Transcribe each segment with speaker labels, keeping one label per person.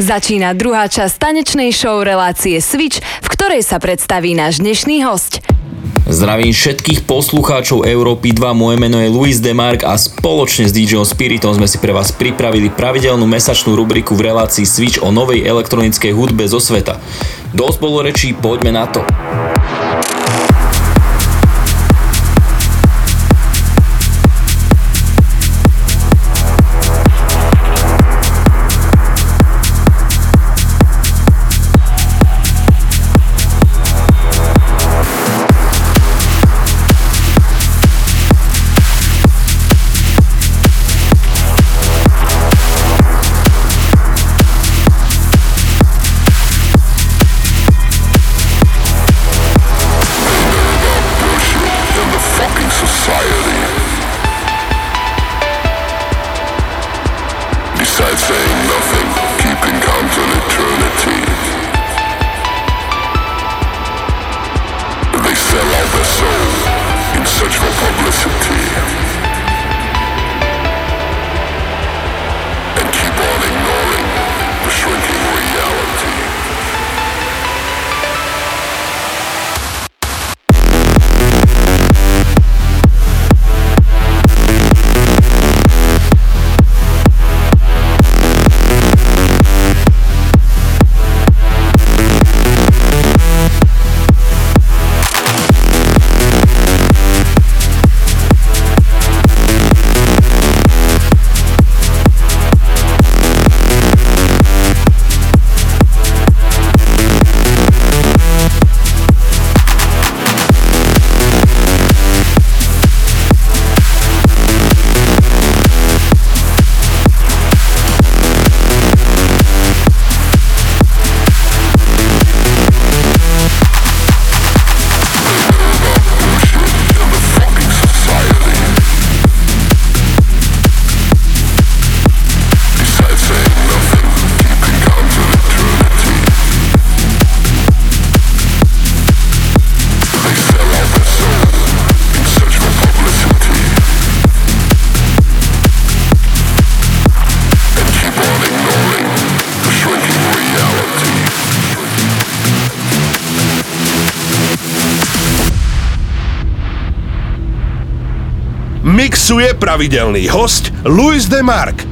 Speaker 1: Začína druhá časť tanečnej show relácie Switch, v ktorej sa predstaví náš dnešný host.
Speaker 2: Zdravím všetkých poslucháčov Európy 2, moje meno je Luis Demark a spoločne s DJom Spiritom sme si pre vás pripravili pravidelnú mesačnú rubriku v relácii Switch o novej elektronickej hudbe zo sveta. Do spolurečí, poďme na to.
Speaker 3: Mixuje pravidelný host Luis de Mark.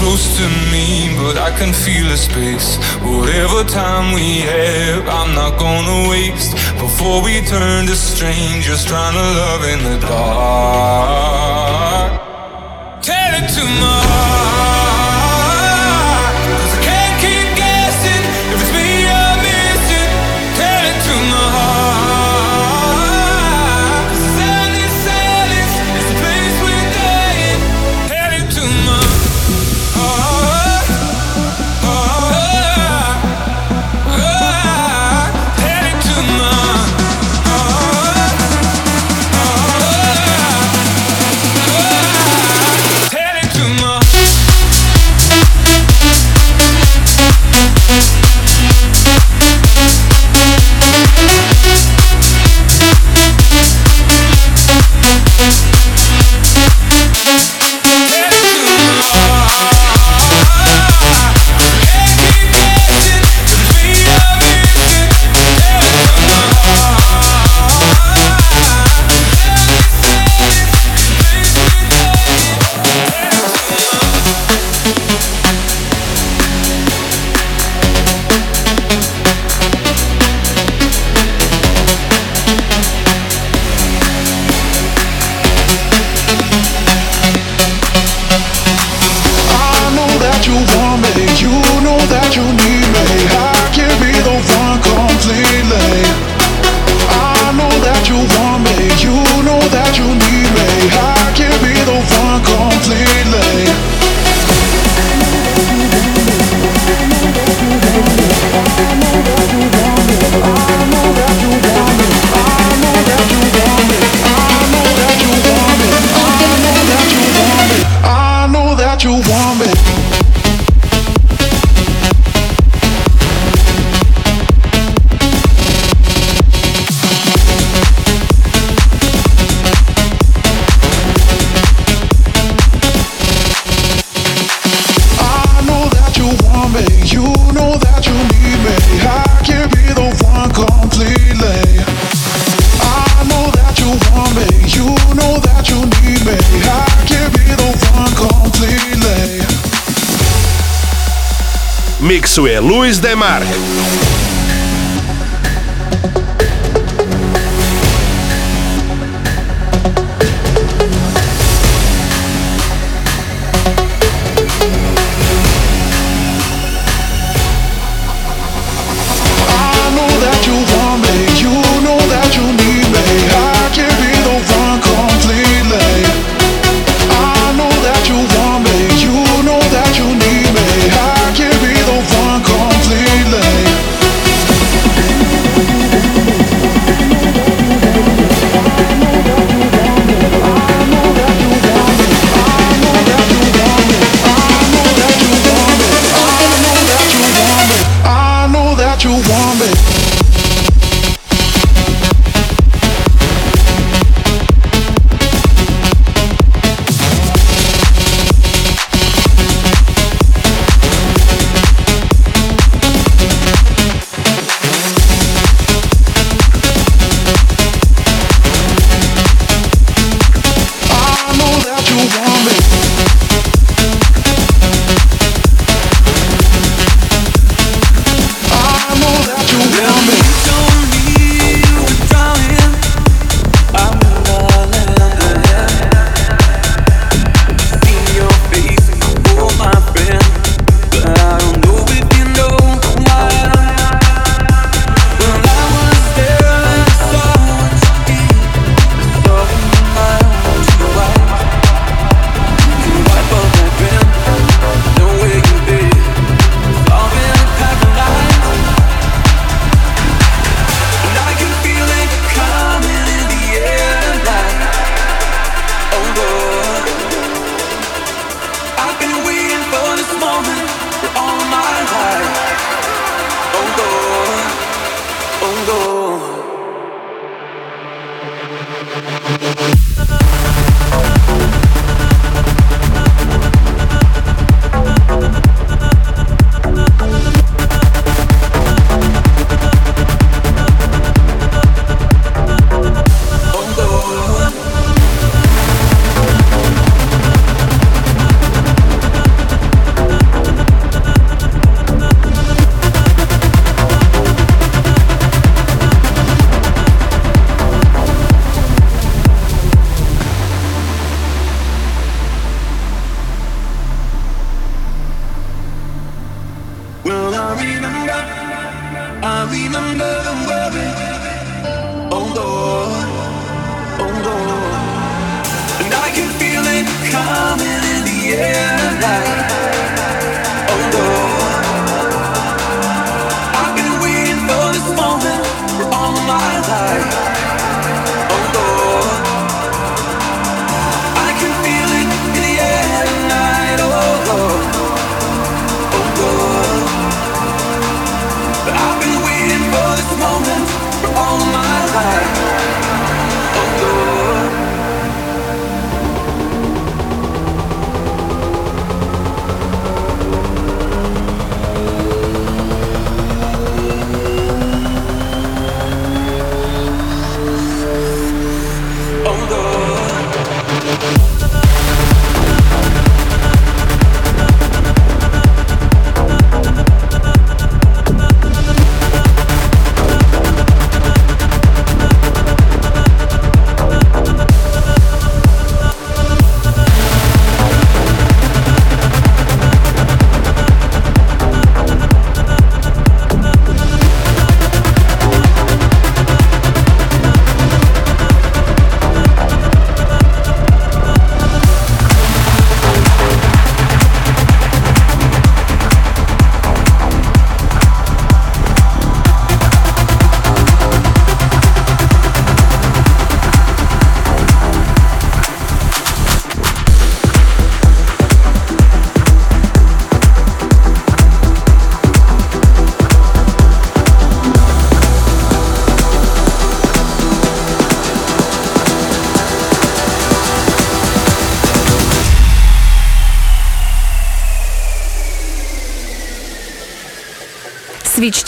Speaker 4: close to me, but I can feel the space. Whatever time we have, I'm not gonna waste. Before we turn to strangers, trying to love in the dark. Tell it to my heart.
Speaker 5: Mark.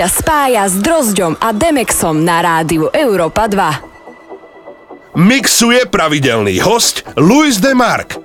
Speaker 5: ťa spája s Drozďom a Demexom na rádiu Európa 2.
Speaker 6: Mixuje pravidelný host Luis Demark.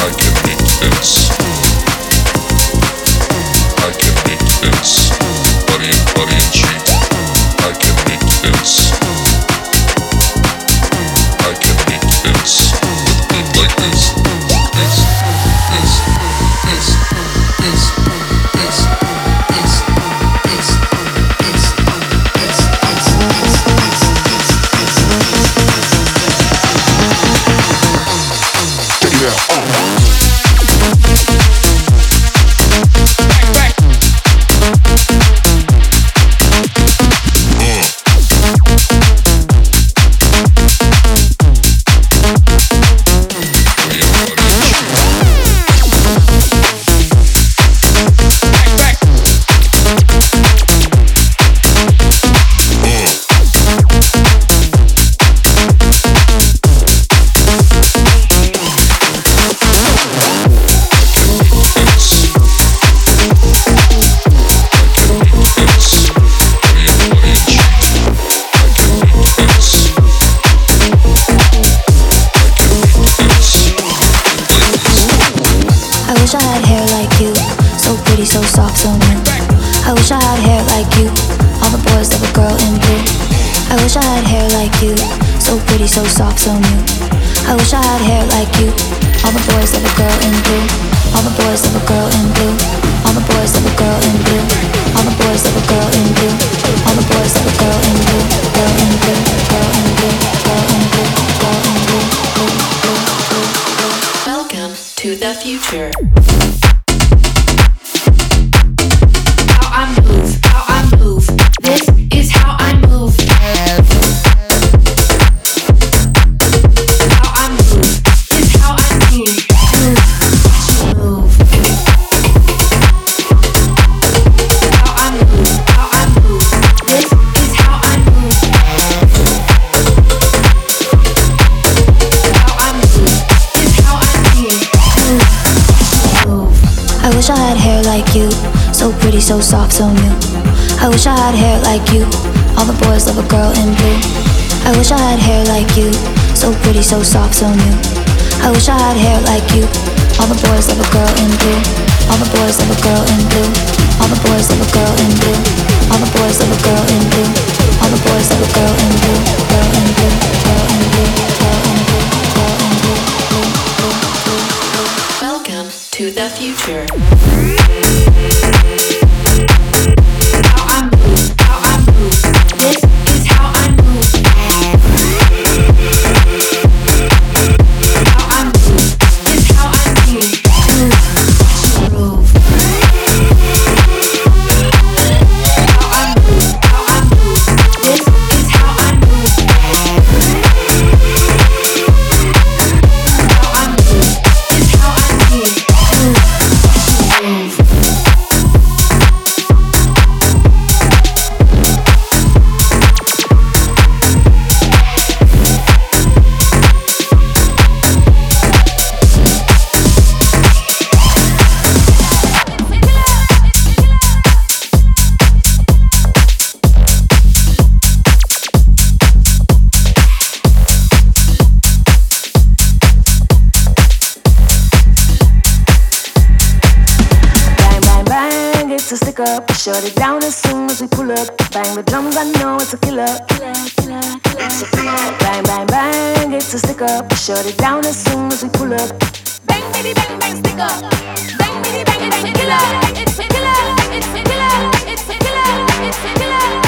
Speaker 7: I can make you stick up. Shut it down as soon as we pull up. Bang the drums, I know it's a killer. It's a killer. Bang, bang, bang, it's a stick up. Shut it down as soon as we pull up. Bang, bitty, bang, bang, stick up. Bang, bitty, bang, a killer. It's a killer. It's a killer. It's a killer. It's a killer. It's a killer.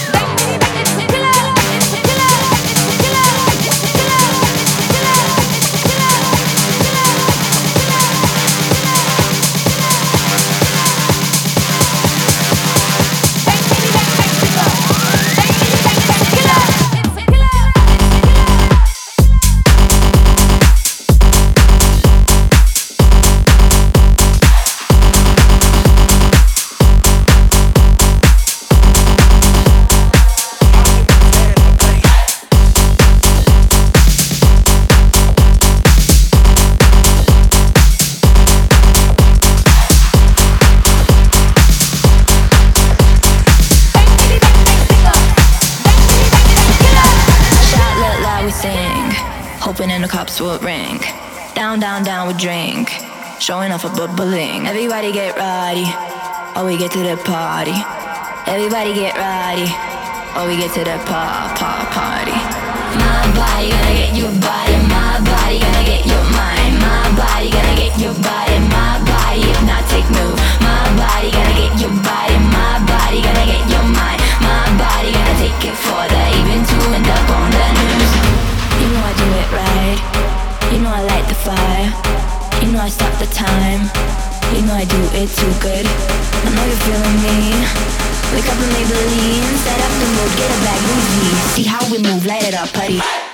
Speaker 8: Drink. Showing off a bubbling. Everybody get ready. Or we get to the party. Everybody get ready. Or we get to the pa pa party. My body gonna get your body. My body gonna get your mind. My body gonna get your body. My body take move. My body gonna get your body. My body gonna get your mind. My body gonna too good. I know you're feeling me. Wake up and Maybelline, set up the mood, get a Louis V. See how we move, light it up, buddy.